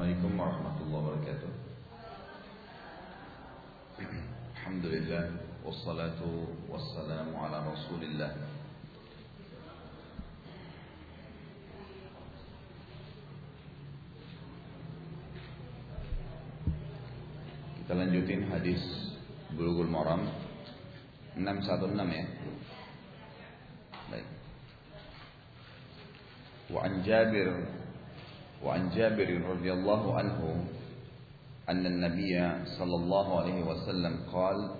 Assalamualaikum warahmatullahi wabarakatuh. Alhamdulillah Wassalatu wassalamu ala rasulillah. Kita lanjutin hadis Bulughul Maram. 616 ya. Baik. Wa an Jabir وعن جابر رضي الله عنه أن النبي صلى الله عليه وسلم قال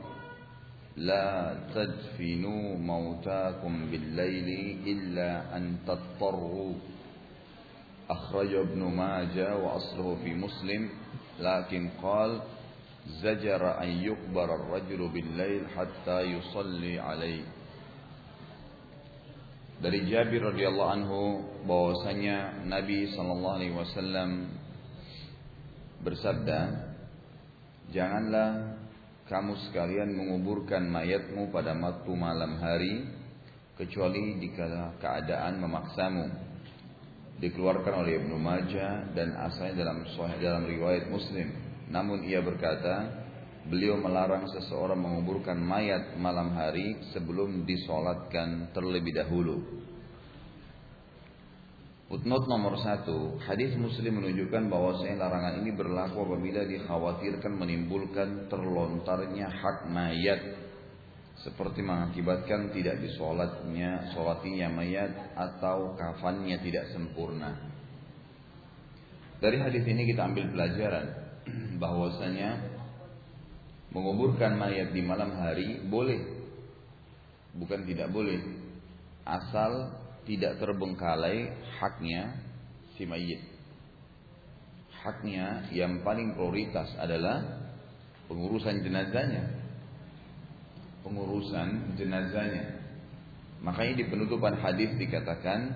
لا تدفنوا موتاكم بالليل إلا أن تضطروا. أخرج ابن ماجه وأصله في مسلم لكن قال زجر أن يقبر الرجل بالليل حتى يصلي عليه. Dari Jabir radhiyallahu anhu bahwasanya Nabi sallallahu alaihi wasallam bersabda, "Janganlah kamu sekalian menguburkan mayatmu pada waktu malam hari kecuali jika keadaan memaksamu." Dikeluarkan oleh Ibnu Majah dan asalnya dalam sahih dalam riwayat Muslim. Namun ia berkata, beliau melarang seseorang menguburkan mayat malam hari sebelum disolatkan terlebih dahulu. Footnote nomor satu, hadis Muslim menunjukkan bahwa larangan ini berlaku apabila dikhawatirkan menimbulkan terlontarnya hak mayat, seperti mengakibatkan tidak disolatnya, solatinya mayat atau kafannya tidak sempurna. Dari hadis ini kita ambil pelajaran bahwasanya menguburkan mayat di malam hari boleh, bukan tidak boleh, asal tidak terbengkalai haknya si mayit. Haknya yang paling prioritas adalah pengurusan jenazahnya. Pengurusan jenazahnya. Makanya di penutupan hadis dikatakan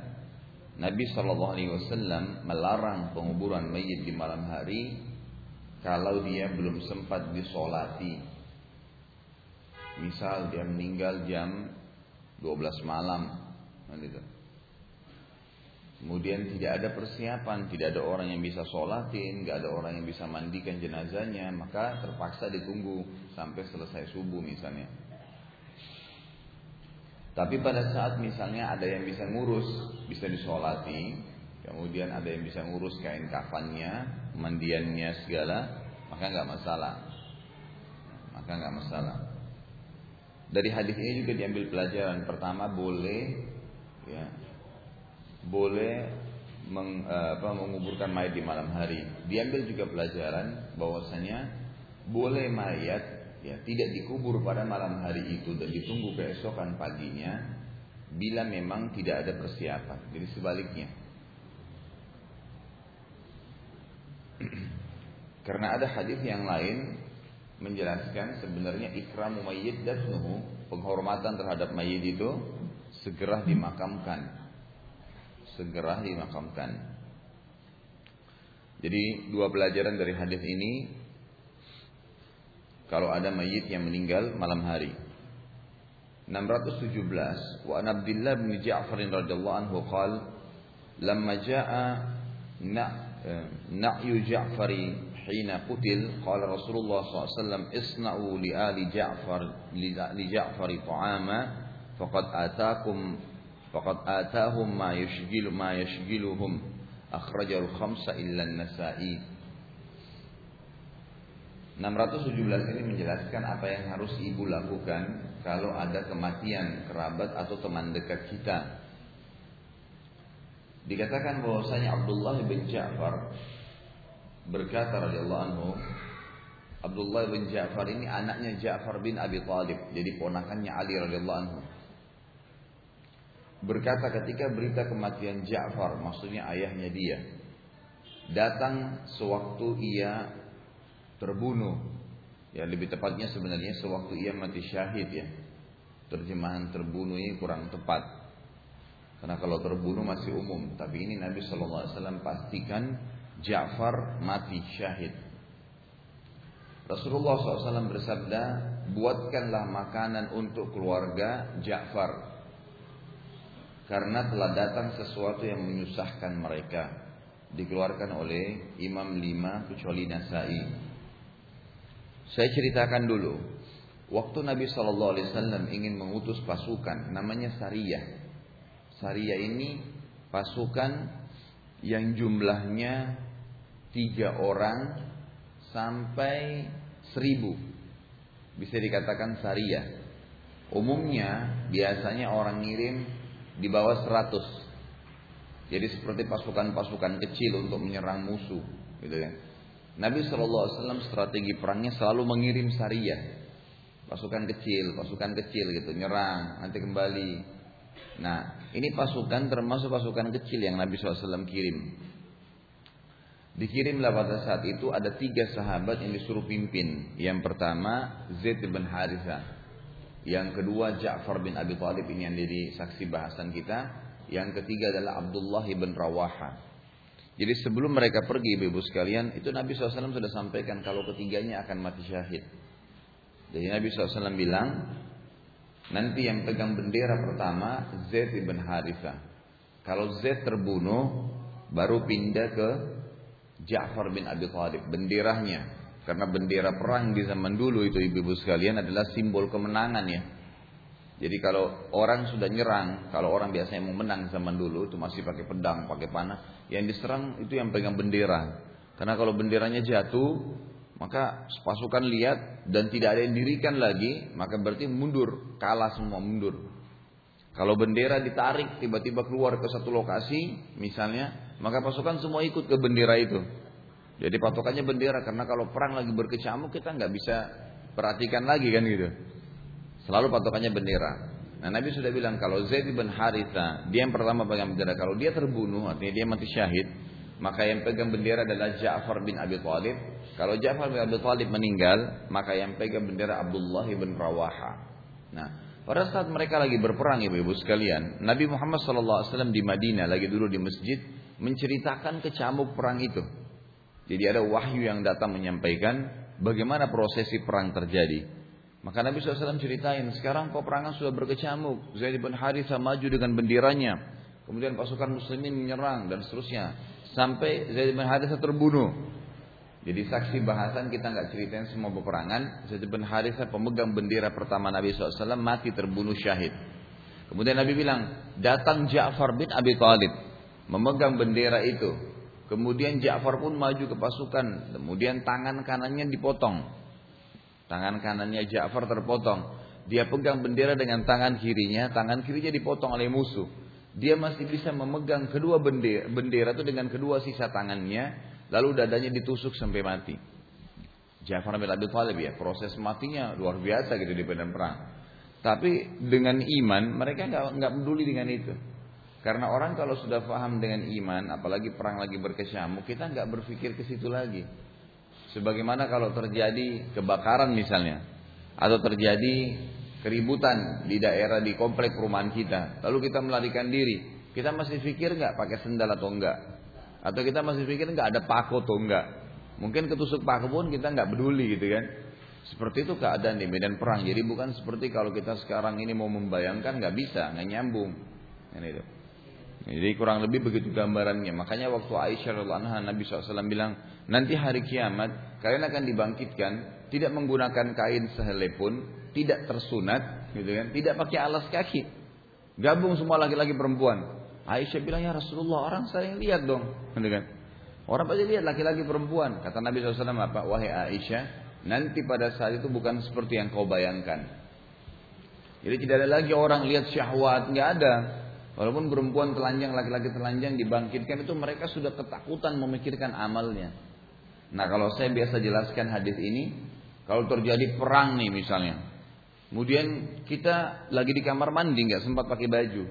Nabi Shallallahu Alaihi Wasallam melarang penguburan mayit di malam hari kalau dia belum sempat disolati. Misal dia meninggal jam 12 malam, gitu. Kemudian tidak ada persiapan, tidak ada orang yang bisa sholatin, nggak ada orang yang bisa mandikan jenazahnya, maka terpaksa ditunggu sampai selesai subuh misalnya. Tapi pada saat misalnya ada yang bisa ngurus, bisa disolati, kemudian ada yang bisa ngurus kain kafannya, mandiannya segala, maka nggak masalah. Maka nggak masalah. Dari hadis ini juga diambil pelajaran. Pertama boleh ya, boleh meng, apa, menguburkan mayat di malam hari. Diambil juga pelajaran bahwasanya boleh mayat ya tidak dikubur pada malam hari itu dan ditunggu keesokan paginya bila memang tidak ada persiapan. Jadi sebaliknya. Karena ada hadis yang lain menjelaskan sebenarnya ikramu mayyit dafnuhu, penghormatan terhadap mayit itu segera dimakamkan. Segera dimakamkan. Jadi dua pelajaran dari hadis ini kalau ada mayit yang meninggal malam hari. 617 wa an Abdullah bin Ja'far radhiyallahu anhu qala lamma ja'a Eh, na'yu Ja'fari hina qutil qala الله SAW isna'u li ali Ja'far li Ja'fari ta'ama faqad atakum faqad atahum ma yashghilu ma yashghiluhum akhrajahu khamsa illa an-nasa'i. 617 ini menjelaskan apa yang harus ibu lakukan kalau ada kematian kerabat atau teman dekat kita. Dikatakan bahwasanya Abdullah bin Ja'far berkata radhiyallahu anhu Abdullah bin Ja'far ini anaknya Ja'far bin Abi Thalib jadi ponakannya Ali radhiyallahu anhu. Berkata ketika berita kematian Ja'far maksudnya ayahnya dia datang sewaktu ia terbunuh. Ya lebih tepatnya sebenarnya sewaktu ia mati syahid ya. Terjemahan terbunuh ini kurang tepat karena kalau terbunuh masih umum tapi ini Nabi SAW pastikan Ja'far mati syahid. Rasulullah SAW bersabda, buatkanlah makanan untuk keluarga Ja'far. Karena telah datang sesuatu yang menyusahkan mereka. dikeluarkan oleh Imam lima kecuali Nasai. Saya ceritakan dulu, waktu Nabi Shallallahu Alaihi Wasallam ingin mengutus pasukan, namanya Sariyah. Sariyah ini pasukan yang jumlahnya tiga orang sampai seribu, bisa dikatakan Sariyah. Umumnya biasanya orang ngirim di bawah seratus jadi seperti pasukan-pasukan kecil untuk menyerang musuh, gitu kan. Nabi SAW strategi perangnya selalu mengirim sariyah, pasukan kecil, pasukan kecil gitu, nyerang, nanti kembali. Nah, ini pasukan termasuk pasukan kecil yang Nabi SAW kirim. Dikirimlah pada saat itu ada tiga sahabat yang disuruh pimpin. Yang pertama Zaid bin Haritha. Yang kedua Ja'far bin Abi Thalib ini yang jadi saksi bahasan kita. Yang ketiga adalah Abdullah ibn Rawaha. Jadi sebelum mereka pergi ibu-ibu sekalian, itu Nabi SAW sudah sampaikan kalau ketiganya akan mati syahid. Jadi Nabi SAW bilang, nanti yang pegang bendera pertama Zaid ibn Haritha. Kalau Zaid terbunuh, baru pindah ke Ja'far bin Abi Thalib, benderanya. Karena bendera perang di zaman dulu itu ibu-ibu sekalian adalah simbol kemenangan ya. Jadi kalau orang sudah nyerang, kalau orang biasanya mau menang zaman dulu itu masih pakai pedang, pakai panah, yang diserang itu yang pegang bendera. Karena kalau benderanya jatuh, maka pasukan lihat dan tidak ada yang dirikan lagi, maka berarti mundur, kalah semua mundur. Kalau bendera ditarik tiba-tiba keluar ke satu lokasi, misalnya, maka pasukan semua ikut ke bendera itu. Jadi patokannya bendera karena kalau perang lagi berkecamuk kita nggak bisa perhatikan lagi kan gitu. Selalu patokannya bendera. Nah Nabi sudah bilang kalau Zaid bin Haritha dia yang pertama pegang bendera. Kalau dia terbunuh artinya dia mati syahid. Maka yang pegang bendera adalah Ja'far bin Abi Thalib. Kalau Ja'far bin Abi Thalib meninggal, maka yang pegang bendera Abdullah bin Rawaha. Nah, pada saat mereka lagi berperang ibu-ibu sekalian, Nabi Muhammad SAW di Madinah lagi dulu di masjid menceritakan kecamuk perang itu. Jadi ada wahyu yang datang menyampaikan bagaimana prosesi perang terjadi. Maka Nabi SAW ceritain, sekarang peperangan sudah berkecamuk. Zaid bin Harithah maju dengan benderanya. Kemudian pasukan muslimin menyerang dan seterusnya. Sampai Zaid bin Harithah terbunuh. Jadi saksi bahasan kita nggak ceritain semua peperangan. Zaid bin Harithah pemegang bendera pertama Nabi SAW mati terbunuh syahid. Kemudian Nabi bilang, datang Ja'far bin Abi Thalib memegang bendera itu. Kemudian Ja'far pun maju ke pasukan. Kemudian tangan kanannya dipotong. Tangan kanannya Ja'far terpotong. Dia pegang bendera dengan tangan kirinya, tangan kirinya dipotong oleh musuh. Dia masih bisa memegang kedua bendera, bendera itu dengan kedua sisa tangannya, lalu dadanya ditusuk sampai mati. Ja'far bin Abi Thalib ya, proses matinya luar biasa gitu di medan perang. Tapi dengan iman mereka nggak nggak peduli dengan itu. Karena orang kalau sudah paham dengan iman, apalagi perang lagi berkecamuk, kita nggak berpikir ke situ lagi. Sebagaimana kalau terjadi kebakaran misalnya atau terjadi keributan di daerah di komplek perumahan kita, lalu kita melarikan diri, kita masih pikir nggak pakai sendal atau enggak? Atau kita masih pikir nggak ada paku atau enggak? Mungkin ketusuk paku pun kita nggak peduli gitu kan? Seperti itu keadaan di medan perang. Jadi bukan seperti kalau kita sekarang ini mau membayangkan nggak bisa, nggak nyambung. Kan itu. Jadi kurang lebih begitu gambarannya. Makanya waktu Aisyah radhiallahu anha Nabi SAW bilang, nanti hari kiamat kalian akan dibangkitkan tidak menggunakan kain sehelai pun, tidak tersunat, gitu kan? Tidak pakai alas kaki. Gabung semua laki-laki perempuan. Aisyah bilang ya Rasulullah orang sering lihat dong, gitu kan? Orang pasti lihat laki-laki perempuan. Kata Nabi SAW apa? Wahai Aisyah, nanti pada saat itu bukan seperti yang kau bayangkan. Jadi tidak ada lagi orang lihat syahwat, nggak ada. Walaupun perempuan telanjang, laki-laki telanjang dibangkitkan itu mereka sudah ketakutan memikirkan amalnya. Nah kalau saya biasa jelaskan hadis ini, kalau terjadi perang nih misalnya, kemudian kita lagi di kamar mandi nggak sempat pakai baju,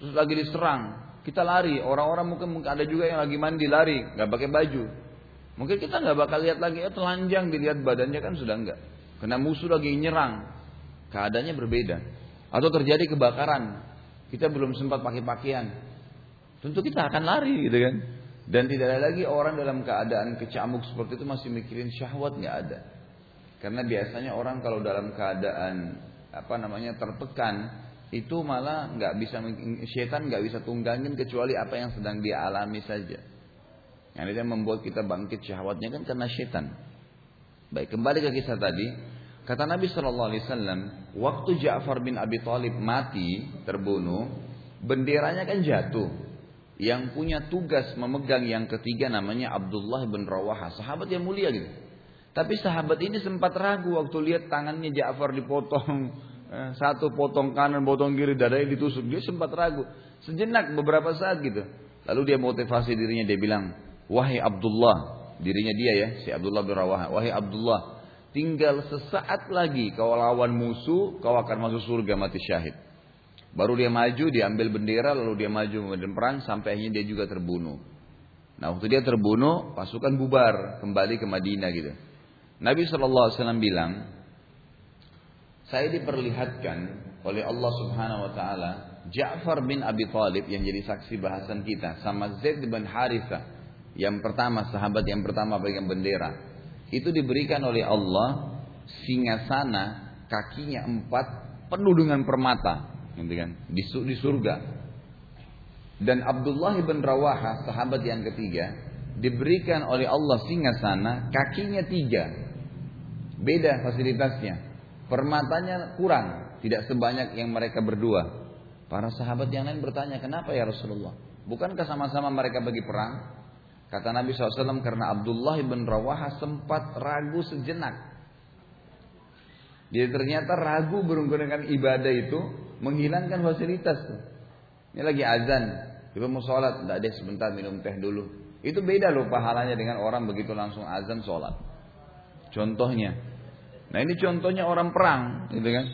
terus lagi diserang, kita lari, orang-orang mungkin ada juga yang lagi mandi lari nggak pakai baju, mungkin kita nggak bakal lihat lagi, ya telanjang dilihat badannya kan sudah nggak, karena musuh lagi nyerang, keadaannya berbeda. Atau terjadi kebakaran, kita belum sempat pakai pakaian. Tentu kita akan lari gitu kan. Dan tidak ada lagi orang dalam keadaan kecamuk seperti itu masih mikirin syahwat nggak ada. Karena biasanya orang kalau dalam keadaan apa namanya tertekan itu malah nggak bisa setan nggak bisa tunggangin kecuali apa yang sedang dia alami saja. Yang itu yang membuat kita bangkit syahwatnya kan karena setan. Baik, kembali ke kisah tadi. Kata Nabi Shallallahu Alaihi Wasallam, waktu Ja'far bin Abi Thalib mati terbunuh, benderanya kan jatuh. Yang punya tugas memegang yang ketiga namanya Abdullah bin Rawaha, sahabat yang mulia gitu. Tapi sahabat ini sempat ragu waktu lihat tangannya Ja'far dipotong, satu potong kanan, potong kiri, dadanya ditusuk. Dia sempat ragu, sejenak beberapa saat gitu. Lalu dia motivasi dirinya, dia bilang, wahai Abdullah, dirinya dia ya, si Abdullah bin Rawaha, wahai Abdullah, tinggal sesaat lagi kau lawan musuh, kau akan masuk surga mati syahid. Baru dia maju, dia ambil bendera, lalu dia maju medan perang sampai akhirnya dia juga terbunuh. Nah waktu dia terbunuh, pasukan bubar kembali ke Madinah gitu. Nabi SAW bilang, saya diperlihatkan oleh Allah Subhanahu Wa Taala Ja'far bin Abi Thalib yang jadi saksi bahasan kita sama Zaid bin Haritha yang pertama sahabat yang pertama pegang bendera itu diberikan oleh Allah singa sana kakinya empat penuh dengan permata gitu kan di, di surga. Dan Abdullah bin Rawaha sahabat yang ketiga diberikan oleh Allah singa sana kakinya tiga. Beda fasilitasnya. Permatanya kurang, tidak sebanyak yang mereka berdua. Para sahabat yang lain bertanya, kenapa ya Rasulullah? Bukankah sama-sama mereka bagi perang? Kata Nabi SAW, karena Abdullah bin Rawaha sempat ragu sejenak. Jadi ternyata ragu dengan ibadah itu menghilangkan fasilitas. Ini lagi azan, kita mau sholat, tidak ada sebentar minum teh dulu. Itu beda loh pahalanya dengan orang begitu langsung azan sholat. Contohnya, nah ini contohnya orang perang, gitu kan?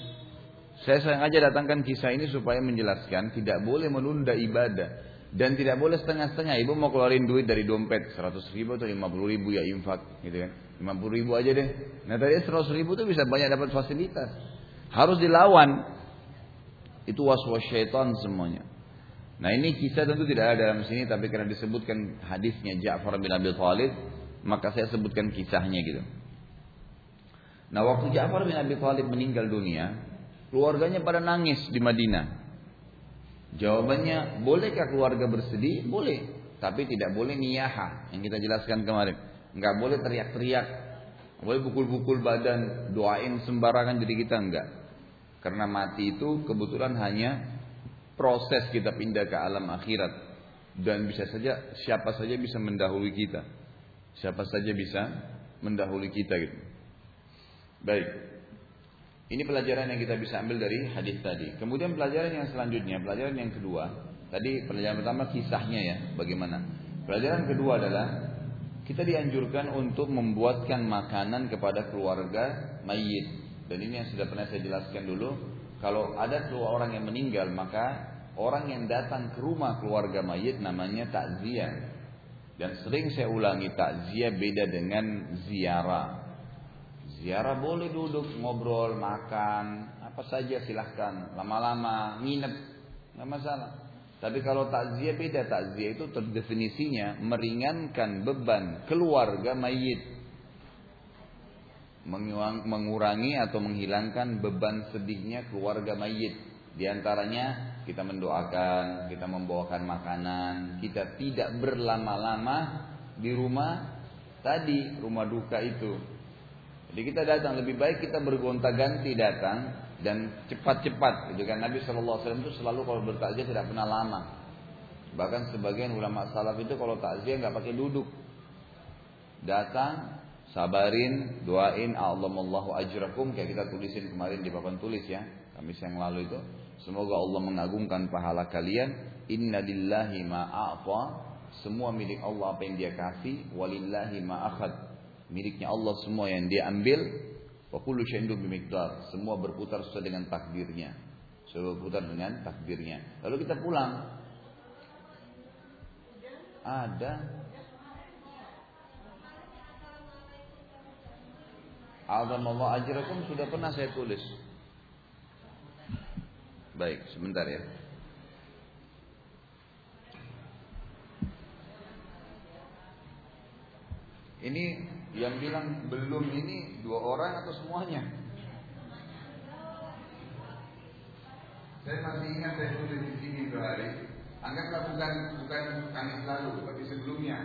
Saya sengaja datangkan kisah ini supaya menjelaskan tidak boleh menunda ibadah dan tidak boleh setengah-setengah. Ibu mau keluarin duit dari dompet 100 ribu atau 50 ribu ya infak, gitu kan? 50 ribu aja deh. Nah tadi 100 ribu tuh bisa banyak dapat fasilitas. Harus dilawan. Itu was-was syaitan semuanya. Nah ini kisah tentu tidak ada dalam sini tapi karena disebutkan hadisnya Ja'far bin Abi Thalib maka saya sebutkan kisahnya gitu. Nah waktu Ja'far bin Abi Thalib meninggal dunia, keluarganya pada nangis di Madinah. Jawabannya, bolehkah keluarga bersedih? Boleh, tapi tidak boleh niyaha yang kita jelaskan kemarin. Enggak boleh teriak-teriak, boleh pukul-pukul badan, doain sembarangan jadi kita enggak. Karena mati itu kebetulan hanya proses kita pindah ke alam akhirat dan bisa saja siapa saja bisa mendahului kita. Siapa saja bisa mendahului kita gitu. Baik. Ini pelajaran yang kita bisa ambil dari hadis tadi. Kemudian pelajaran yang selanjutnya, pelajaran yang kedua. Tadi pelajaran pertama kisahnya ya, bagaimana. Pelajaran kedua adalah kita dianjurkan untuk membuatkan makanan kepada keluarga mayit dan ini yang sudah pernah saya jelaskan dulu. Kalau ada dua orang yang meninggal, maka orang yang datang ke rumah keluarga mayit namanya takziah. Dan sering saya ulangi takziah beda dengan ziarah. Ziarah boleh duduk, ngobrol, makan, apa saja silahkan. Lama-lama, nginep, nggak masalah. Tapi kalau takziah beda, takziah itu terdefinisinya meringankan beban keluarga mayit mengurangi atau menghilangkan beban sedihnya keluarga mayit. Di antaranya kita mendoakan, kita membawakan makanan, kita tidak berlama-lama di rumah tadi, rumah duka itu. Jadi kita datang lebih baik kita bergonta-ganti datang dan cepat-cepat. Gitu kan Nabi Shallallahu Alaihi Wasallam itu selalu kalau bertakziah tidak pernah lama. Bahkan sebagian ulama salaf itu kalau takziah nggak pakai duduk, datang sabarin, doain Allahu ajrakum kayak kita tulisin kemarin di papan tulis ya, Kamis yang lalu itu. Semoga Allah mengagungkan pahala kalian. Inna lillahi ma'afa. Semua milik Allah apa yang dia kasih. Walillahi ma'akhad. Miliknya Allah semua yang dia ambil. Semua berputar sesuai dengan takdirnya. Semua berputar dengan takdirnya. Lalu kita pulang. Ada Allah ajrakum sudah pernah saya tulis. Baik, sebentar ya. Ini yang bilang belum ini dua orang atau semuanya? Saya masih ingat saya tulis di sini dua hari. Anggaplah bukan bukan Kamis lalu, tapi sebelumnya.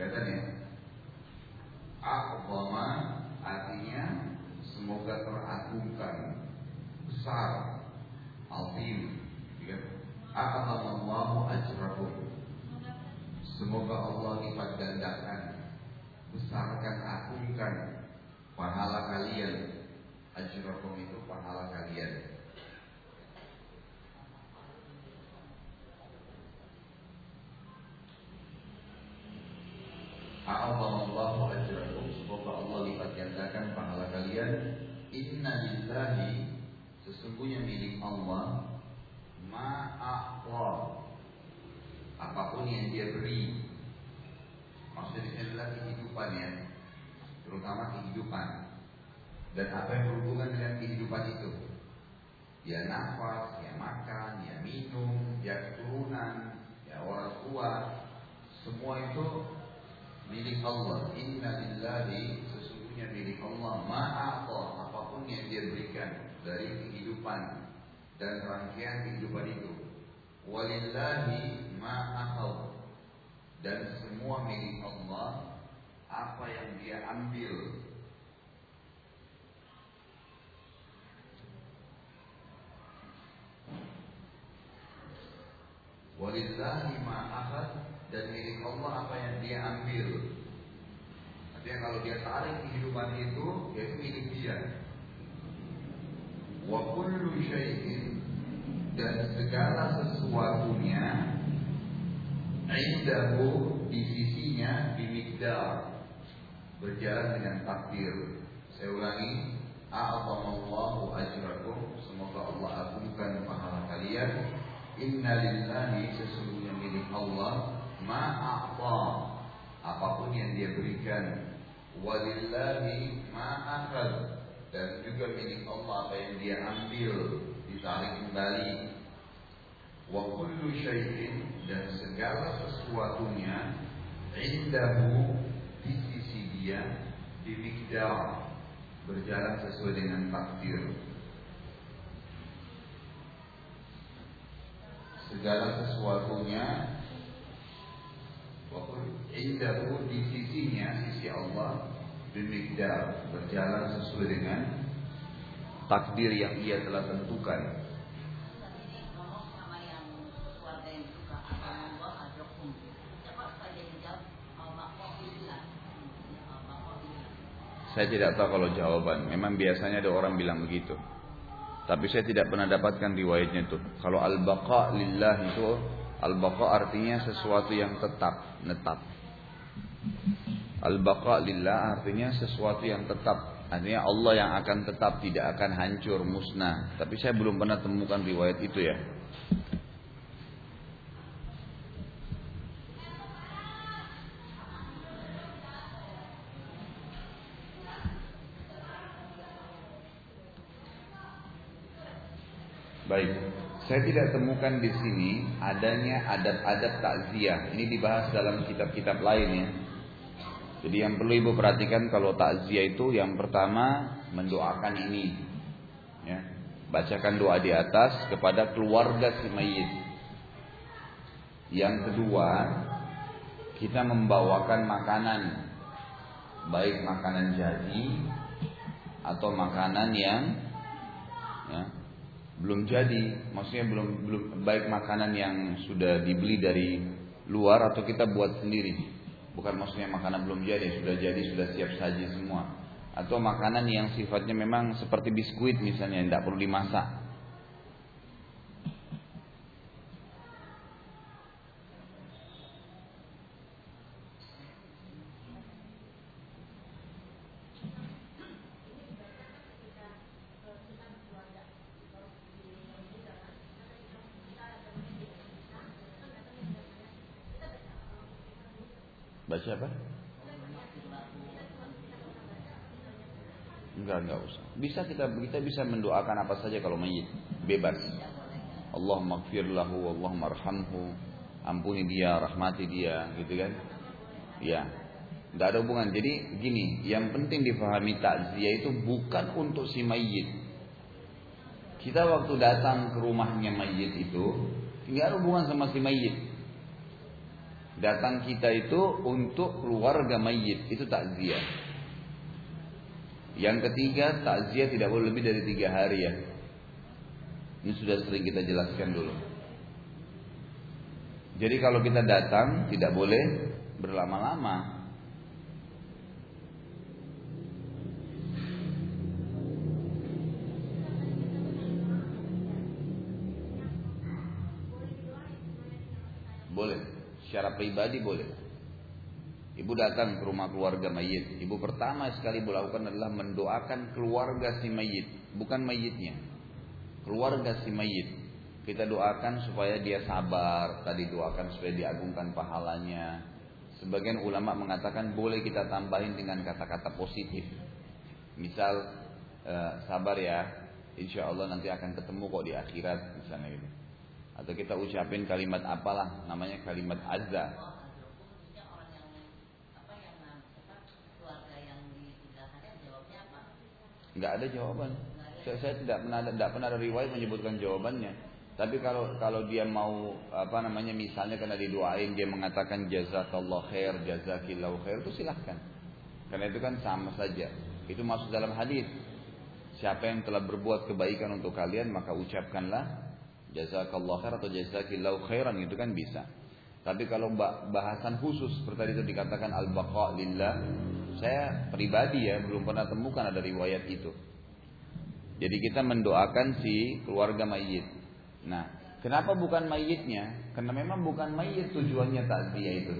වැදගත්. A'adhamallahu ajrakum. Semoga Allah lipat gandakan pahala kalian. Inna lillahi Sesungguhnya milik Allah Ma'a'ta Apa pun yang dia beri. Maksudnya adalah kehidupan ya. Terutama kehidupan. Dan apa yang berhubungan dengan kehidupan itu? Ya nafas, ya makan, ya minum, ya keturunan, ya orang tua. Semua itu milik Allah. Inna lillahi sesungguhnya milik Allah. Ma'ata apa pun yang dia berikan dari kehidupan dan rangkaian kehidupan itu. Walillahi ma'akhad dan semua milik Allah apa yang dia ambil Walillahi ma'akhad dan milik Allah apa yang dia ambil. Artinya kalau dia tarik kehidupan itu, yaitu milik dia. Wa kullu syai'in dan segala sesuatunya indahu di sisinya bimikdar berjalan dengan takdir. Saya ulangi, a'zamallahu ajrakum, semoga Allah agungkan pahala kalian. Inna lillahi sesungguhnya milik Allah ma'a'ta apa pun yang dia berikan walillahi ma'akhad. Dan juga milik Allah apa yang dia ambil ditarik kembali. Wa kullu syai'in dan segala sesuatunya indahu di sisi dia di mikdar berjalan sesuai dengan takdir. Segala sesuatunya Indahu di sisinya, sisi Allah Bimikdar Berjalan sesuai dengan Takdir yang ia telah tentukan Saya tidak tahu kalau jawaban. Memang biasanya ada orang bilang begitu. Tapi saya tidak pernah dapatkan riwayatnya itu. Kalau al-baqa lillah itu Al-baqa artinya sesuatu yang tetap, netap. Al-baqa lillah artinya sesuatu yang tetap. Artinya Allah yang akan tetap tidak akan hancur, musnah. Tapi saya belum pernah temukan riwayat itu ya. Baik. Saya tidak temukan di sini adanya adab-adab takziah. Ini dibahas dalam kitab-kitab lain ya. Jadi yang perlu ibu perhatikan kalau takziah itu yang pertama mendoakan ini, ya. bacakan doa di atas kepada keluarga si mayit. Yang kedua kita membawakan makanan, baik makanan jadi atau makanan yang ya, belum jadi, maksudnya belum belum baik makanan yang sudah dibeli dari luar atau kita buat sendiri. Bukan maksudnya makanan belum jadi, sudah jadi, sudah siap saji semua. Atau makanan yang sifatnya memang seperti biskuit misalnya, tidak perlu dimasak. Baca apa? Enggak, enggak usah. Bisa kita kita bisa mendoakan apa saja kalau mayit, bebas. Allahumma gfir lahu, Allahumma arhamhu. Ampuni dia, rahmati dia, gitu kan? Ya. Enggak ada hubungan. Jadi gini, yang penting difahami takziah itu bukan untuk si mayit. Kita waktu datang ke rumahnya mayit itu, enggak ada hubungan sama si mayit. Datang kita itu untuk keluarga mayit, itu takziah. Yang ketiga, takziah tidak boleh lebih dari tiga hari ya. Ini sudah sering kita jelaskan dulu. Jadi kalau kita datang tidak boleh berlama-lama. Secara pribadi boleh. Ibu datang ke rumah keluarga mayit. Ibu pertama sekali ibu lakukan adalah mendoakan keluarga si mayit, bukan mayitnya keluarga si mayit. Kita doakan supaya dia sabar, tadi doakan supaya diagungkan pahalanya. Sebagian ulama mengatakan boleh kita tambahin dengan kata-kata positif. Misal e, sabar ya, insya Allah nanti akan ketemu kok di akhirat misalnya gitu. Atau kita ucapin kalimat apalah, namanya kalimat azza. Enggak ada jawaban. Saya, saya tidak pernah tidak pernah ada riwayat menyebutkan jawabannya. Tapi kalau kalau dia mau apa namanya misalnya karena didoain dia mengatakan jazakallah khair, jazakillahu khair itu silahkan. Karena itu kan sama saja. Itu masuk dalam hadis. Siapa yang telah berbuat kebaikan untuk kalian maka ucapkanlah jazakallah khair atau jazakillahu khairan itu kan bisa. Tapi kalau bahasan khusus seperti itu dikatakan al-baqa lillah, saya pribadi ya belum pernah temukan ada riwayat itu. Jadi kita mendoakan si keluarga mayit. Nah, kenapa bukan mayitnya? Karena memang bukan mayit tujuannya takziah itu.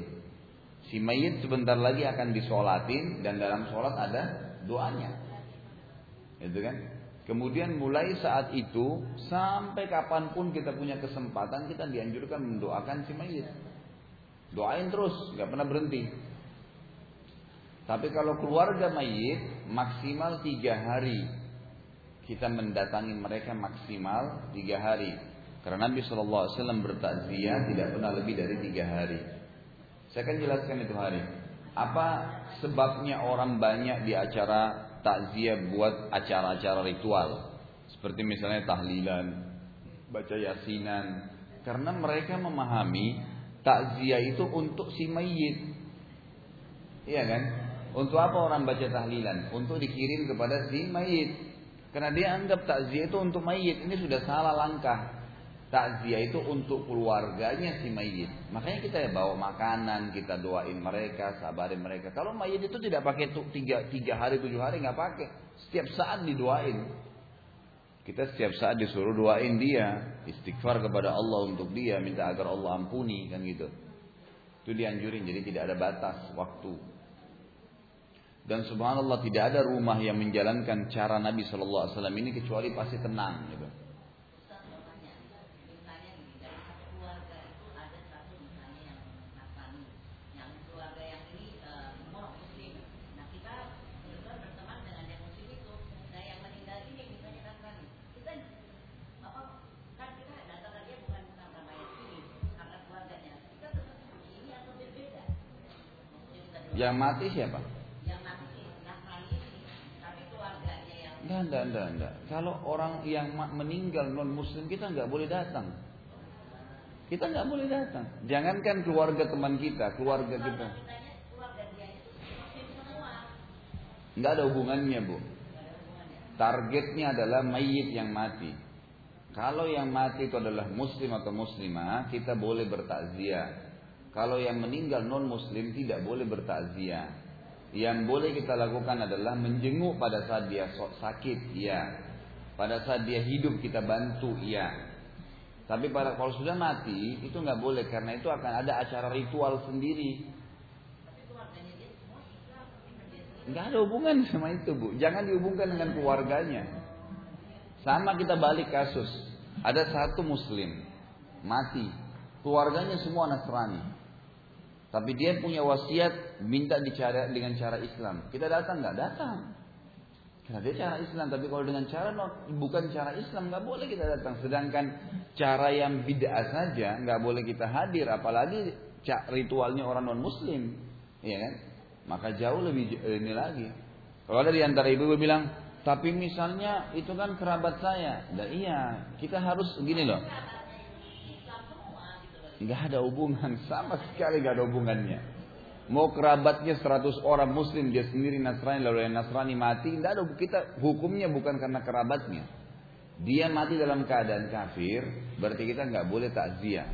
Si mayit sebentar lagi akan disolatin dan dalam sholat ada doanya. Itu kan? Kemudian mulai saat itu sampai kapan pun kita punya kesempatan kita dianjurkan mendoakan si mayit. Doain terus, nggak pernah berhenti. Tapi kalau keluarga mayit maksimal tiga hari kita mendatangi mereka maksimal tiga hari. Karena Nabi Shallallahu Alaihi Wasallam bertakziah tidak pernah lebih dari tiga hari. Saya akan jelaskan itu hari. Apa sebabnya orang banyak di acara takziah buat acara-acara ritual, seperti misalnya tahlilan, baca yasinan, karena mereka memahami takziah itu untuk si mayit. Iya kan? Untuk apa orang baca tahlilan? Untuk dikirim kepada si mayit. Karena dia anggap takziah itu untuk mayit. Ini sudah salah langkah. Takziah itu untuk keluarganya si mayit. Makanya kita ya bawa makanan, kita doain mereka, sabarin mereka. Kalau mayit itu tidak pakai tiga, tiga hari, tujuh hari, nggak pakai. Setiap saat didoain. Kita setiap saat disuruh doain dia. Istighfar kepada Allah untuk dia. Minta agar Allah ampuni. kan gitu. Itu dianjurin. Jadi tidak ada batas waktu. Dan subhanallah tidak ada rumah yang menjalankan cara Nabi Shallallahu Alaihi Wasallam ini kecuali pasti tenang. Gitu. Yang mati siapa? Enggak, enggak, enggak, enggak. Kalau orang yang meninggal non muslim kita nggak boleh datang. Kita nggak boleh datang. Jangankan keluarga teman kita, keluarga kita. Nggak ada hubungannya bu. Targetnya adalah mayit yang mati. Kalau yang mati itu adalah muslim atau muslimah, kita boleh bertakziah. Kalau yang meninggal non muslim tidak boleh bertakziah. Yang boleh kita lakukan adalah menjenguk pada saat dia sakit, ya. Pada saat dia hidup kita bantu, ya. Tapi pada kalau sudah mati itu nggak boleh karena itu akan ada acara ritual sendiri. Nggak ada hubungan sama itu bu. Jangan dihubungkan dengan keluarganya. Sama kita balik kasus. Ada satu muslim mati, keluarganya semua Nasrani. Tapi dia punya wasiat minta dicara dengan cara Islam. Kita datang nggak datang. Karena dia cara Islam, tapi kalau dengan cara bukan cara Islam nggak boleh kita datang. Sedangkan cara yang bid'ah saja nggak boleh kita hadir, apalagi ritualnya orang non Muslim, ya kan? Maka jauh lebih ini lagi. Kalau ada di antara ibu bilang, tapi misalnya itu kan kerabat saya, nah iya kita harus gini loh. Nggak ada hubungan, sama sekali nggak ada hubungannya. Mau kerabatnya 100 orang muslim, dia sendiri Nasrani, lalu yang Nasrani mati, nggak ada kita hukumnya bukan karena kerabatnya. Dia mati dalam keadaan kafir, berarti kita nggak boleh takziah.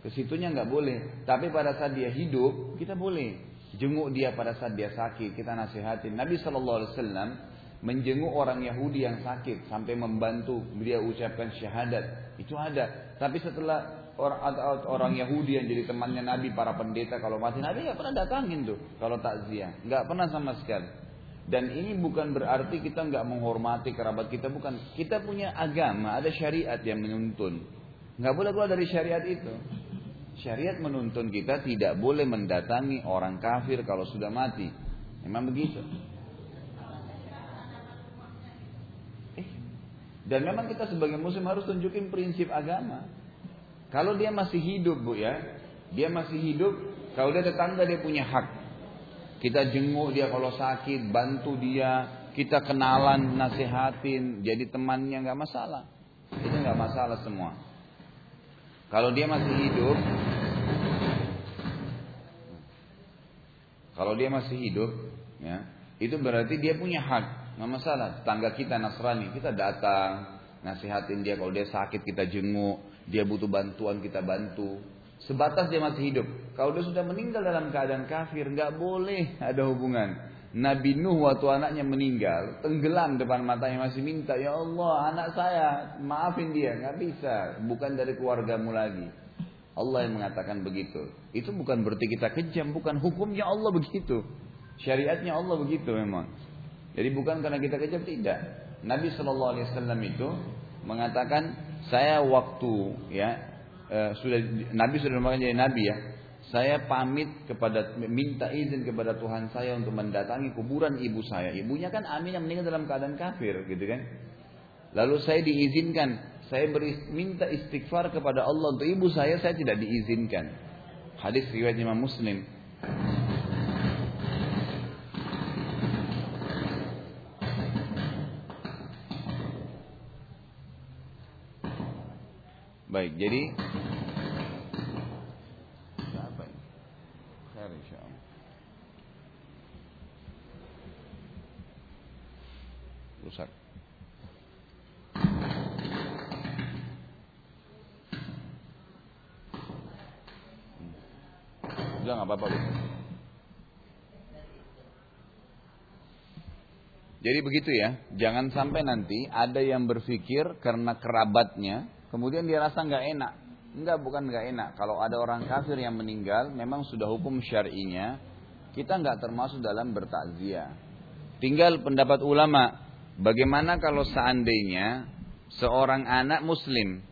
Ke situnya nggak boleh. Tapi pada saat dia hidup, kita boleh jenguk dia pada saat dia sakit. Kita nasihatin. Nabi Shallallahu Alaihi Wasallam menjenguk orang Yahudi yang sakit sampai membantu dia ucapkan syahadat. Itu ada. Tapi setelah orang orang Yahudi yang jadi temannya Nabi para pendeta. Kalau mati Nabi nggak pernah datangin tuh. Kalau takziah. Nggak pernah sama sekali. Dan ini bukan berarti kita nggak menghormati kerabat kita. Bukan. Kita punya agama ada syariat yang menuntun. Nggak boleh keluar dari syariat itu. Syariat menuntun kita tidak boleh mendatangi orang kafir kalau sudah mati. Memang begitu? Eh, dan memang kita sebagai muslim harus tunjukin prinsip agama kalau dia masih hidup bu ya, dia masih hidup. Kalau dia tetangga dia punya hak. Kita jenguk dia kalau sakit, bantu dia, kita kenalan, nasihatin, jadi temannya nggak masalah. Itu nggak masalah semua. Kalau dia masih hidup, kalau dia masih hidup, ya, itu berarti dia punya hak, nggak masalah. Tangga kita Nasrani, kita datang, nasihatin dia kalau dia sakit kita jenguk, dia butuh bantuan kita bantu. Sebatas dia masih hidup. Kalau dia sudah meninggal dalam keadaan kafir, nggak boleh ada hubungan. Nabi Nuh waktu anaknya meninggal, tenggelam depan matanya masih minta, ya Allah anak saya, maafin dia, nggak bisa, bukan dari keluargamu lagi. Allah yang mengatakan begitu. Itu bukan berarti kita kejam, bukan hukumnya Allah begitu. Syariatnya Allah begitu memang. Jadi bukan karena kita kejam tidak. Nabi Shallallahu Alaihi Wasallam itu mengatakan saya waktu ya eh, sudah Nabi sudah mengatakan jadi Nabi ya. Saya pamit kepada minta izin kepada Tuhan saya untuk mendatangi kuburan ibu saya. Ibunya kan Amin yang meninggal dalam keadaan kafir gitu kan. Lalu saya diizinkan saya beri, minta istighfar kepada Allah untuk ibu saya saya tidak diizinkan. Hadis riwayat Imam Muslim Baik, jadi apa ini? Khair insyaallah. Rusak. Udah nggak apa-apa. Jadi begitu ya, jangan sampai nanti ada yang berpikir karena kerabatnya Kemudian dia rasa nggak enak. Enggak, bukan nggak enak. Kalau ada orang kafir yang meninggal, memang sudah hukum syar'inya, kita nggak termasuk dalam bertakziah. Tinggal pendapat ulama, bagaimana kalau seandainya seorang anak muslim,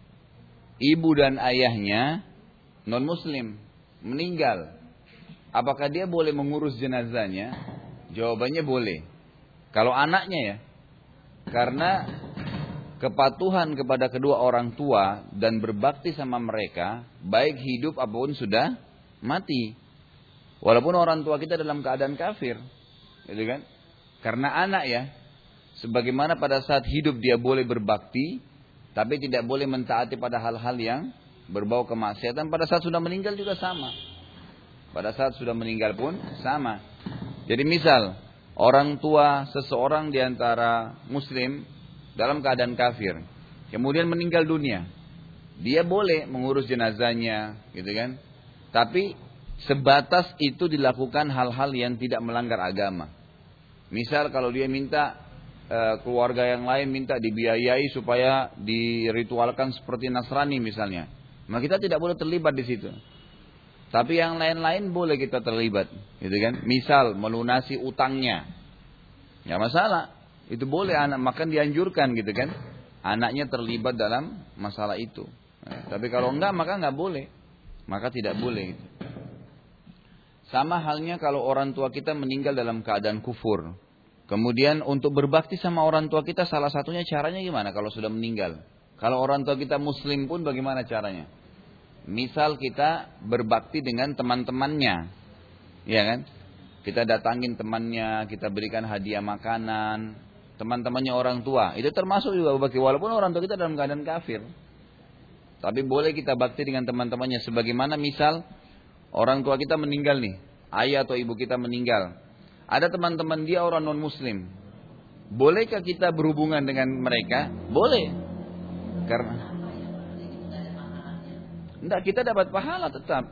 ibu dan ayahnya non muslim, meninggal. Apakah dia boleh mengurus jenazahnya? Jawabannya boleh. Kalau anaknya ya. Karena kepatuhan kepada kedua orang tua dan berbakti sama mereka, baik hidup apa pun sudah mati. Walaupun orang tua kita dalam keadaan kafir, gitu kan? Karena anak ya, sebagaimana pada saat hidup dia boleh berbakti, tapi tidak boleh mentaati pada hal-hal yang berbau kemaksiatan. Pada saat sudah meninggal juga sama. Pada saat sudah meninggal pun sama. Jadi misal orang tua seseorang di antara muslim dalam keadaan kafir. Kemudian meninggal dunia. Dia boleh mengurus jenazahnya, gitu kan? Tapi sebatas itu dilakukan hal-hal yang tidak melanggar agama. Misal kalau dia minta e, keluarga yang lain minta dibiayai supaya diritualkan seperti Nasrani misalnya. Maka kita tidak boleh terlibat di situ. Tapi yang lain-lain boleh kita terlibat, gitu kan? Misal melunasi utangnya. Ya masalah. Itu boleh anak makan dianjurkan gitu kan. Anaknya terlibat dalam masalah itu. Nah, tapi kalau enggak maka enggak boleh. Maka tidak boleh. Gitu. Sama halnya kalau orang tua kita meninggal dalam keadaan kufur. Kemudian untuk berbakti sama orang tua kita salah satunya caranya gimana kalau sudah meninggal? Kalau orang tua kita muslim pun bagaimana caranya? Misal kita berbakti dengan teman-temannya. Ya kan? Kita datangin temannya, kita berikan hadiah makanan, teman-temannya orang tua. Itu termasuk juga bagi walaupun orang tua kita dalam keadaan kafir. Tapi boleh kita bakti dengan teman-temannya. Sebagaimana misal orang tua kita meninggal nih. Ayah atau ibu kita meninggal. Ada teman-teman dia orang non-muslim. Bolehkah kita berhubungan dengan mereka? Boleh. Karena Enggak, kita dapat pahala tetap.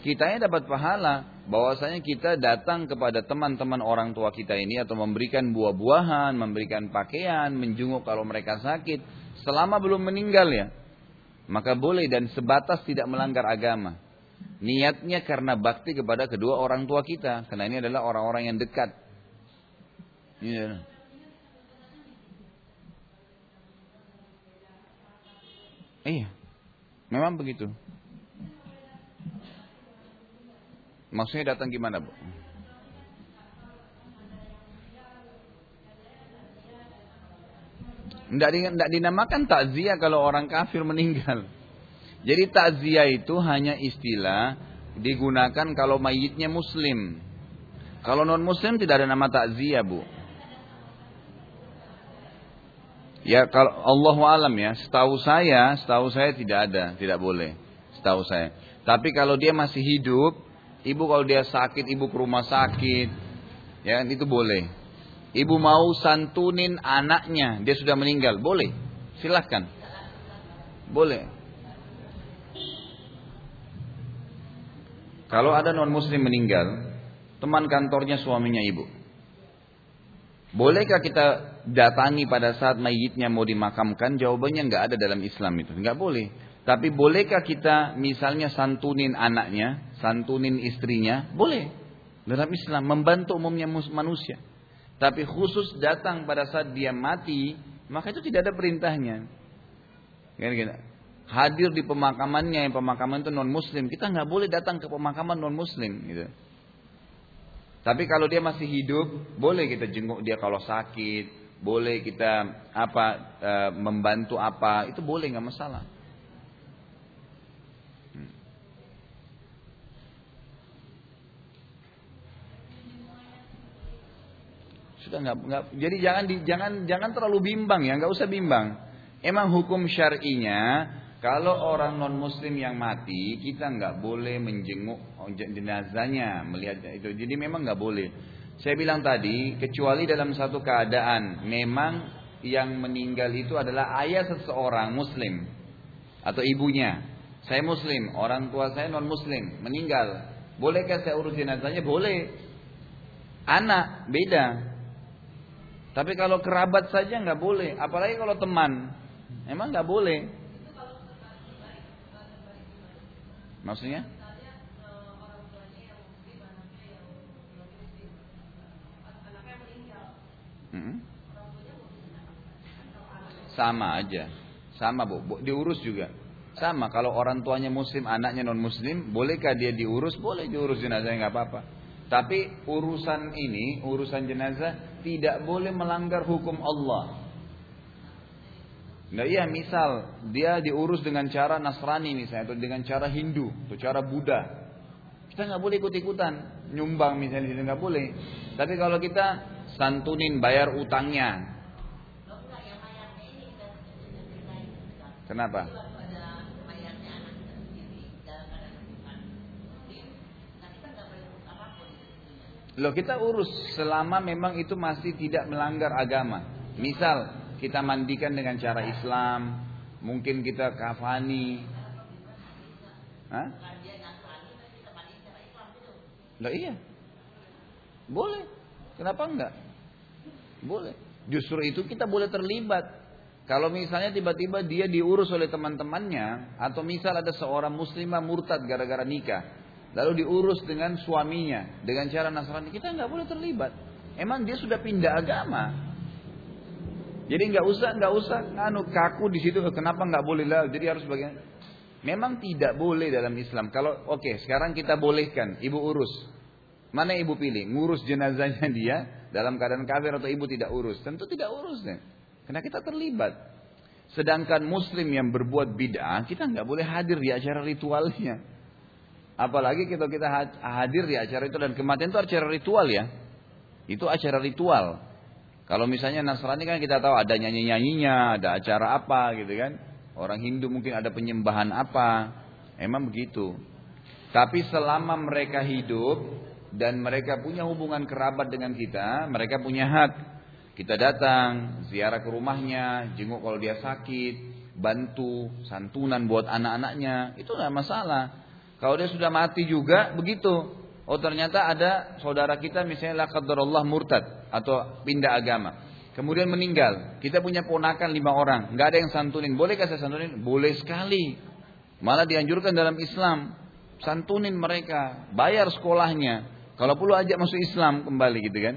Kitanya dapat pahala bahwasanya kita datang kepada teman-teman orang tua kita ini atau memberikan buah-buahan, memberikan pakaian, menjenguk kalau mereka sakit selama belum meninggal ya. Maka boleh dan sebatas tidak melanggar agama. Niatnya karena bakti kepada kedua orang tua kita, karena ini adalah orang-orang yang dekat. Iya. Iya. Memang begitu. Maksudnya datang gimana, Bu? Tidak dinamakan takziah kalau orang kafir meninggal. Jadi takziah itu hanya istilah digunakan kalau mayitnya muslim. Kalau non muslim tidak ada nama takziah, Bu. Ya kalau Allah alam ya, setahu saya, setahu saya tidak ada, tidak boleh. Setahu saya. Tapi kalau dia masih hidup, Ibu kalau dia sakit, ibu ke rumah sakit, ya itu boleh. Ibu mau santunin anaknya, dia sudah meninggal, boleh. Silahkan. Boleh. Kalau ada non muslim meninggal, teman kantornya suaminya ibu. Bolehkah kita datangi pada saat mayitnya mau dimakamkan? Jawabannya nggak ada dalam Islam itu, nggak boleh. Tapi bolehkah kita misalnya santunin anaknya, santunin istrinya? Boleh. Dalam Islam membantu umumnya manusia. Tapi khusus datang pada saat dia mati, maka itu tidak ada perintahnya. Gitu. Hadir di pemakamannya yang pemakaman itu non muslim, kita nggak boleh datang ke pemakaman non muslim. Gitu. Tapi kalau dia masih hidup, boleh kita jenguk dia kalau sakit, boleh kita apa e, membantu apa, itu boleh nggak masalah. Sudah nggak nggak. Jadi jangan di, jangan jangan terlalu bimbang ya, nggak usah bimbang. Emang hukum syar'inya kalau orang non muslim yang mati kita nggak boleh menjenguk jenazahnya melihat itu. Jadi memang nggak boleh. Saya bilang tadi kecuali dalam satu keadaan memang yang meninggal itu adalah ayah seseorang muslim atau ibunya. Saya muslim, orang tua saya non muslim, meninggal. Bolehkah saya urus jenazahnya? Boleh. Anak beda. Tapi kalau kerabat saja nggak boleh, apalagi kalau teman. Emang nggak boleh. Maksudnya? Hmm? Sama aja, sama bu, diurus juga. Sama kalau orang tuanya muslim, anaknya non muslim, bolehkah dia diurus? Boleh diurus jenazahnya nggak apa-apa. Tapi urusan ini, urusan jenazah tidak boleh melanggar hukum Allah. Nah iya misal dia diurus dengan cara Nasrani misalnya atau dengan cara Hindu atau cara Buddha. Kita nggak boleh ikut-ikutan nyumbang misalnya itu nggak boleh. Tapi kalau kita santunin bayar utangnya. Kenapa? Loh kita urus selama memang itu masih tidak melanggar agama. Misal kita mandikan dengan cara Islam, mungkin kita kafani. Hah? Loh iya. Boleh. Kenapa enggak? Boleh. Justru itu kita boleh terlibat. Kalau misalnya tiba-tiba dia diurus oleh teman-temannya atau misal ada seorang muslimah murtad gara-gara nikah, lalu diurus dengan suaminya dengan cara Nasrani, kita nggak boleh terlibat. Emang dia sudah pindah agama. Jadi nggak usah nggak usah. Nganu kaku di situ kenapa nggak boleh lah? Jadi harus bagian memang tidak boleh dalam Islam. Kalau oke okay, sekarang kita bolehkan ibu urus. Mana ibu pilih? Ngurus jenazahnya dia dalam keadaan kafir atau ibu tidak urus? Tentu tidak urus deh. Karena kita terlibat. Sedangkan muslim yang berbuat bid'ah kita nggak boleh hadir di acara ritualnya Apalagi kita kita hadir di acara itu dan kematian itu acara ritual ya. Itu acara ritual. Kalau misalnya Nasrani kan kita tahu ada nyanyi-nyanyinya, ada acara apa gitu kan. Orang Hindu mungkin ada penyembahan apa. Emang begitu. Tapi selama mereka hidup dan mereka punya hubungan kerabat dengan kita, mereka punya hak. Kita datang, ziarah ke rumahnya, jenguk kalau dia sakit, bantu, santunan buat anak-anaknya, itu nggak masalah. Kalau dia sudah mati juga, begitu. Oh ternyata ada saudara kita misalnya Allah murtad atau pindah agama. Kemudian meninggal. Kita punya ponakan lima orang. nggak ada yang santunin. Bolehkah saya santunin? Boleh sekali. Malah dianjurkan dalam Islam. Santunin mereka. Bayar sekolahnya. Kalau perlu ajak masuk Islam kembali gitu kan.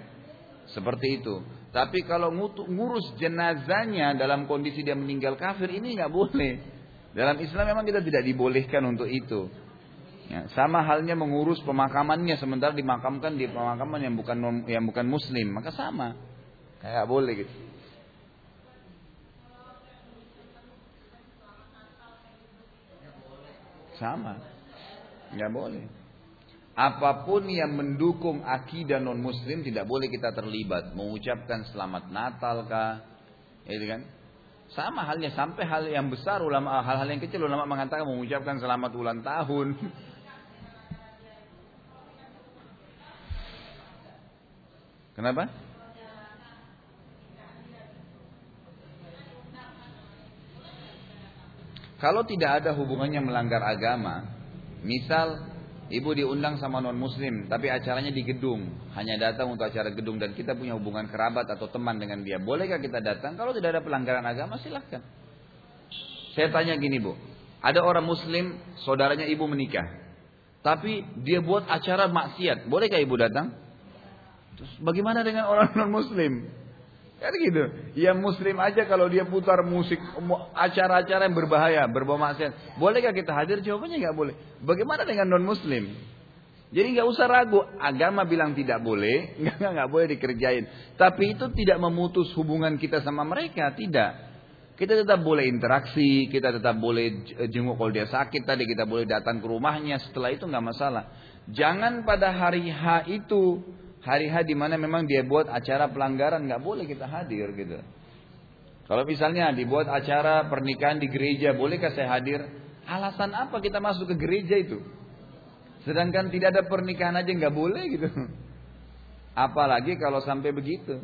Seperti itu. Tapi kalau ngurus jenazahnya dalam kondisi dia meninggal kafir ini nggak boleh. Dalam Islam memang kita tidak dibolehkan untuk itu. Ya, sama halnya mengurus pemakamannya sementara dimakamkan di pemakaman yang bukan yang bukan muslim, maka sama. Kayak boleh gitu. Sama. Nggak boleh. Apa pun yang mendukung akidah non muslim tidak boleh kita terlibat. Mengucapkan selamat Natal kah? Ya kan? Sama halnya sampai hal yang besar ulama hal-hal yang kecil ulama mengatakan mengucapkan selamat ulang tahun. Kenapa? Kalau tidak ada hubungannya melanggar agama, misal ibu diundang sama non muslim, tapi acaranya di gedung, hanya datang untuk acara gedung dan kita punya hubungan kerabat atau teman dengan dia, bolehkah kita datang? Kalau tidak ada pelanggaran agama, silahkan. Saya tanya gini bu, ada orang muslim, saudaranya ibu menikah, tapi dia buat acara maksiat, bolehkah ibu datang? Terus bagaimana dengan orang non muslim? Kan gitu. Ya muslim aja kalau dia putar musik acara-acara yang berbahaya, berbau maksiat. Bolehkah kita hadir? Jawabannya nggak boleh. Bagaimana dengan non muslim? Jadi nggak usah ragu, agama bilang tidak boleh, nggak nggak boleh dikerjain. Tapi itu tidak memutus hubungan kita sama mereka, tidak. Kita tetap boleh interaksi, kita tetap boleh jenguk kalau dia sakit tadi, kita boleh datang ke rumahnya. Setelah itu nggak masalah. Jangan pada hari H itu hari-hari mana memang dia buat acara pelanggaran nggak boleh kita hadir gitu. Kalau misalnya dibuat acara pernikahan di gereja, bolehkah saya hadir? Alasan apa kita masuk ke gereja itu? Sedangkan tidak ada pernikahan aja nggak boleh gitu. Apalagi kalau sampai begitu.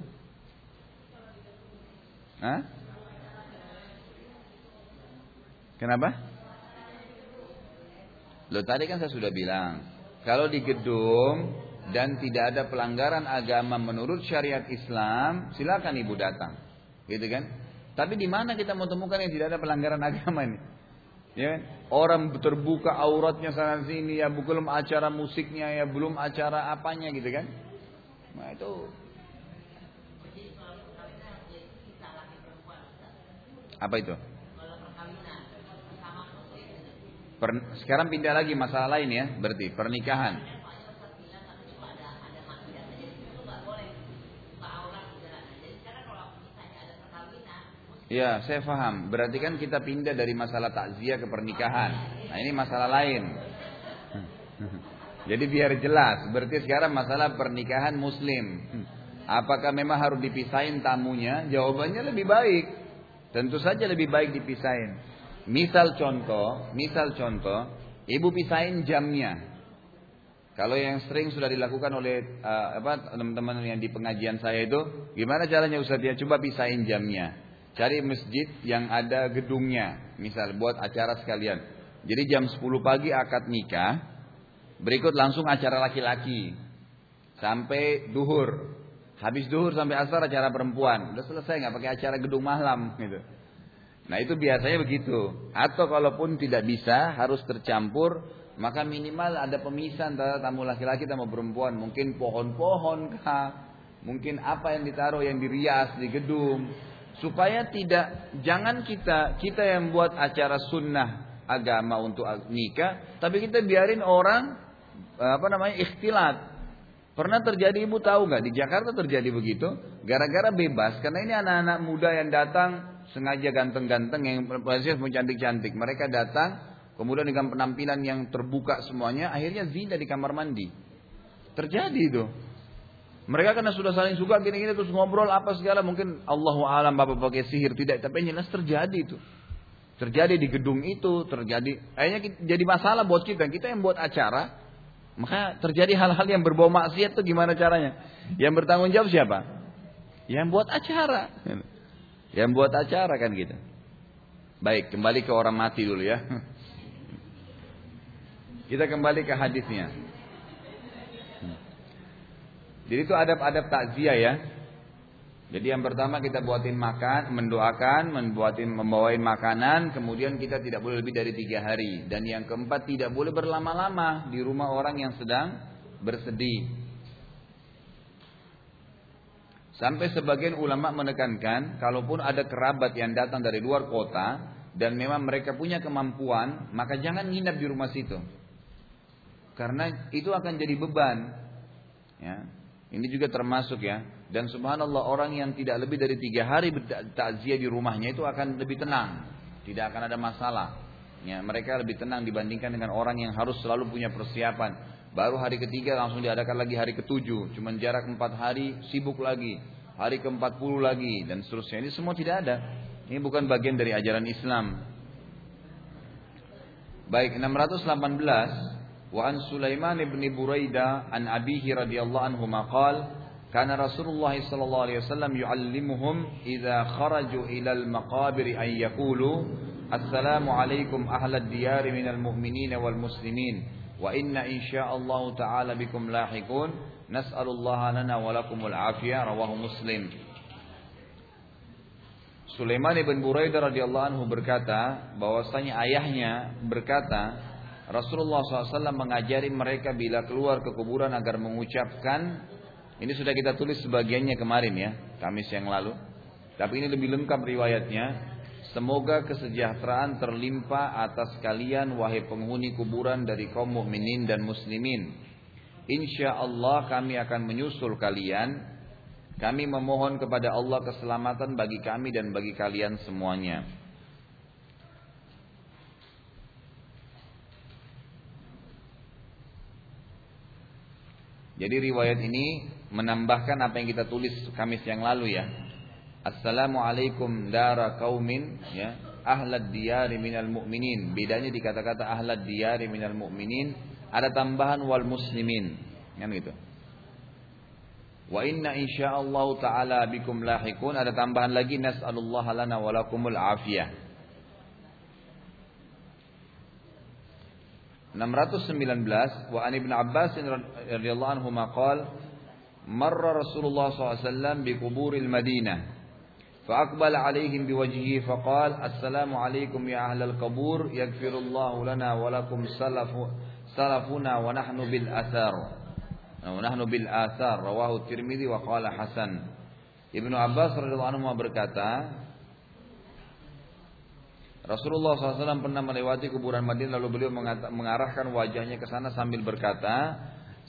Hah? Kenapa? Lo tadi kan saya sudah bilang, kalau di gedung dan tidak ada pelanggaran agama menurut syariat Islam, silakan ibu datang. Gitu kan? Tapi di mana kita mau temukan yang tidak ada pelanggaran agama ini? Ya, kan? orang terbuka auratnya sana sini ya belum acara musiknya ya belum acara apanya gitu kan? Nah itu apa itu? Per, sekarang pindah lagi masalah lain ya, berarti pernikahan. Ya, saya paham. Berarti kan kita pindah dari masalah takziah ke pernikahan. Nah, ini masalah lain. Jadi biar jelas, berarti sekarang masalah pernikahan muslim. Apakah memang harus dipisahin tamunya? Jawabannya lebih baik. Tentu saja lebih baik dipisahin. Misal contoh, misal contoh, ibu pisahin jamnya. Kalau yang sering sudah dilakukan oleh uh, apa teman-teman yang di pengajian saya itu, gimana caranya Ustaz ya? Coba pisahin jamnya. Cari masjid yang ada gedungnya. Misal buat acara sekalian. Jadi jam 10 pagi akad nikah. Berikut langsung acara laki-laki. Sampai duhur. Habis duhur sampai asar acara perempuan. Udah selesai nggak pakai acara gedung malam gitu. Nah itu biasanya begitu. Atau kalaupun tidak bisa harus tercampur. Maka minimal ada pemisah antara tamu laki-laki tamu perempuan. Mungkin pohon-pohon kah. Mungkin apa yang ditaruh yang dirias di gedung supaya tidak jangan kita kita yang buat acara sunnah agama untuk nikah tapi kita biarin orang apa namanya ikhtilat. Pernah terjadi ibu tahu nggak? Di Jakarta terjadi begitu gara-gara bebas. Karena ini anak-anak muda yang datang sengaja ganteng-ganteng yang pasti mau cantik-cantik. Mereka datang kemudian dengan penampilan yang terbuka semuanya akhirnya zina di kamar mandi. Terjadi itu mereka karena sudah saling suka gini-gini terus ngobrol apa segala mungkin Allahu alam bapak pakai sihir tidak tapi jelas terjadi itu. terjadi di gedung itu, terjadi akhirnya jadi masalah buat kita. Kita yang buat acara, maka terjadi hal-hal yang berbau maksiat itu gimana caranya? Yang bertanggung jawab siapa? Yang buat acara. Yang buat acara kan gitu. Baik, kembali ke orang mati dulu ya. Kita kembali ke hadisnya. Jadi itu adab-adab takziah ya. Jadi yang pertama kita buatin makan, mendoakan, membuatin, membawain makanan, kemudian kita tidak boleh lebih dari tiga hari. Dan yang keempat tidak boleh berlama-lama di rumah orang yang sedang bersedih. Sampai sebagian ulama menekankan, kalaupun ada kerabat yang datang dari luar kota dan memang mereka punya kemampuan, maka jangan nginap di rumah situ. Karena itu akan jadi beban. Ya. Ini juga termasuk ya. Dan subhanallah orang yang tidak lebih dari tiga hari takziah di rumahnya itu akan lebih tenang. Tidak akan ada masalah. Ya, mereka lebih tenang dibandingkan dengan orang yang harus selalu punya persiapan. Baru hari ketiga langsung diadakan lagi hari ketujuh. Cuman jarak empat hari sibuk lagi. Hari ke puluh lagi dan seterusnya. Ini semua tidak ada. Ini bukan bagian dari ajaran Islam. Baik 618 Wa an Sulaiman ibn Buraida an abihi radhiyallahu anhu maqal كان رسول الله صلى الله عليه وسلم يعلمهم إذا خرجوا إلى المقابر أن يقولوا السلام عليكم أهل الديار من المؤمنين والمسلمين وإن إن شاء الله تعالى بكم لاحقون نسأل الله لنا ولكم العافية رواه مسلم Sulaiman ibn Buraidah radhiyallahu anhu berkata bahwasanya ayahnya berkata Rasulullah SAW mengajari mereka bila keluar ke kuburan agar mengucapkan ini sudah kita tulis sebagiannya kemarin ya, Kamis yang lalu. Tapi ini lebih lengkap riwayatnya. Semoga kesejahteraan terlimpah atas kalian wahai penghuni kuburan dari kaum mukminin dan muslimin. Insya Allah kami akan menyusul kalian. Kami memohon kepada Allah keselamatan bagi kami dan bagi kalian semuanya. Jadi riwayat ini menambahkan apa yang kita tulis Kamis yang lalu ya. Assalamualaikum dara kaumin ya. Ahlad diyari minal mu'minin. Bedanya di kata-kata ahlad diyari minal mu'minin ada tambahan wal muslimin. Kan gitu. Wa inna insyaallah taala bikum lahikun ada tambahan lagi nas'alullah lana wa lakumul afiyah. 619 wa an Ibn Abbas radhiyallahu anhu maqal marra Rasulullah SAW bi kuburil Madinah فأقبل عليهم بوجهه فقال السلام عليكم يا أهل القبور يغفر الله لنا ولكم سلف سلفنا ونحن بالآثار ونحن بالآثار رواه الترمذي وقال حسن Ibnu Abbas radhiyallahu anhu berkata Rasulullah SAW pernah melewati kuburan Madinah lalu beliau mengarahkan wajahnya ke sana sambil berkata,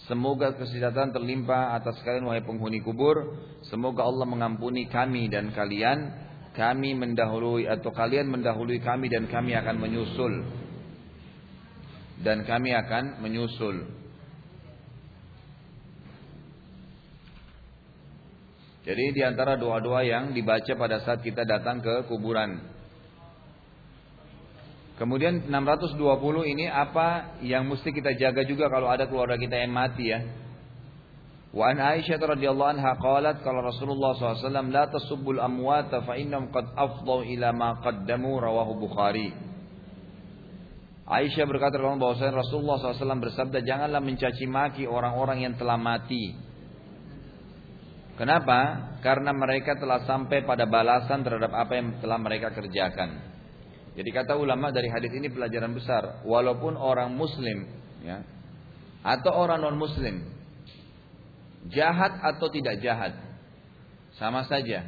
Semoga kesejahteraan terlimpah atas kalian wahai penghuni kubur. Semoga Allah mengampuni kami dan kalian. Kami mendahului atau kalian mendahului kami dan kami akan menyusul. Dan kami akan menyusul. Jadi di antara doa-doa yang dibaca pada saat kita datang ke kuburan. Kemudian 620 ini apa yang mesti kita jaga juga kalau ada keluarga kita yang mati ya. Wa an Aisyah radhiyallahu anha qalat kalau Rasulullah SAW la tasubbul amwata fa innahum qad afdau ila ma qaddamu rawahu Bukhari. Aisyah berkata dalam bahwasanya Rasulullah SAW bersabda janganlah mencaci maki orang-orang yang telah mati. Kenapa? Karena mereka telah sampai pada balasan terhadap apa yang telah mereka kerjakan. Jadi kata ulama dari hadis ini pelajaran besar, walaupun orang muslim ya atau orang non muslim jahat atau tidak jahat sama saja.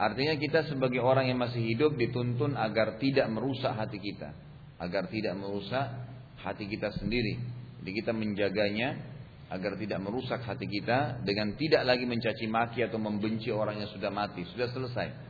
Artinya kita sebagai orang yang masih hidup dituntun agar tidak merusak hati kita, agar tidak merusak hati kita sendiri. Jadi kita menjaganya agar tidak merusak hati kita dengan tidak lagi mencaci maki atau membenci orang yang sudah mati, sudah selesai.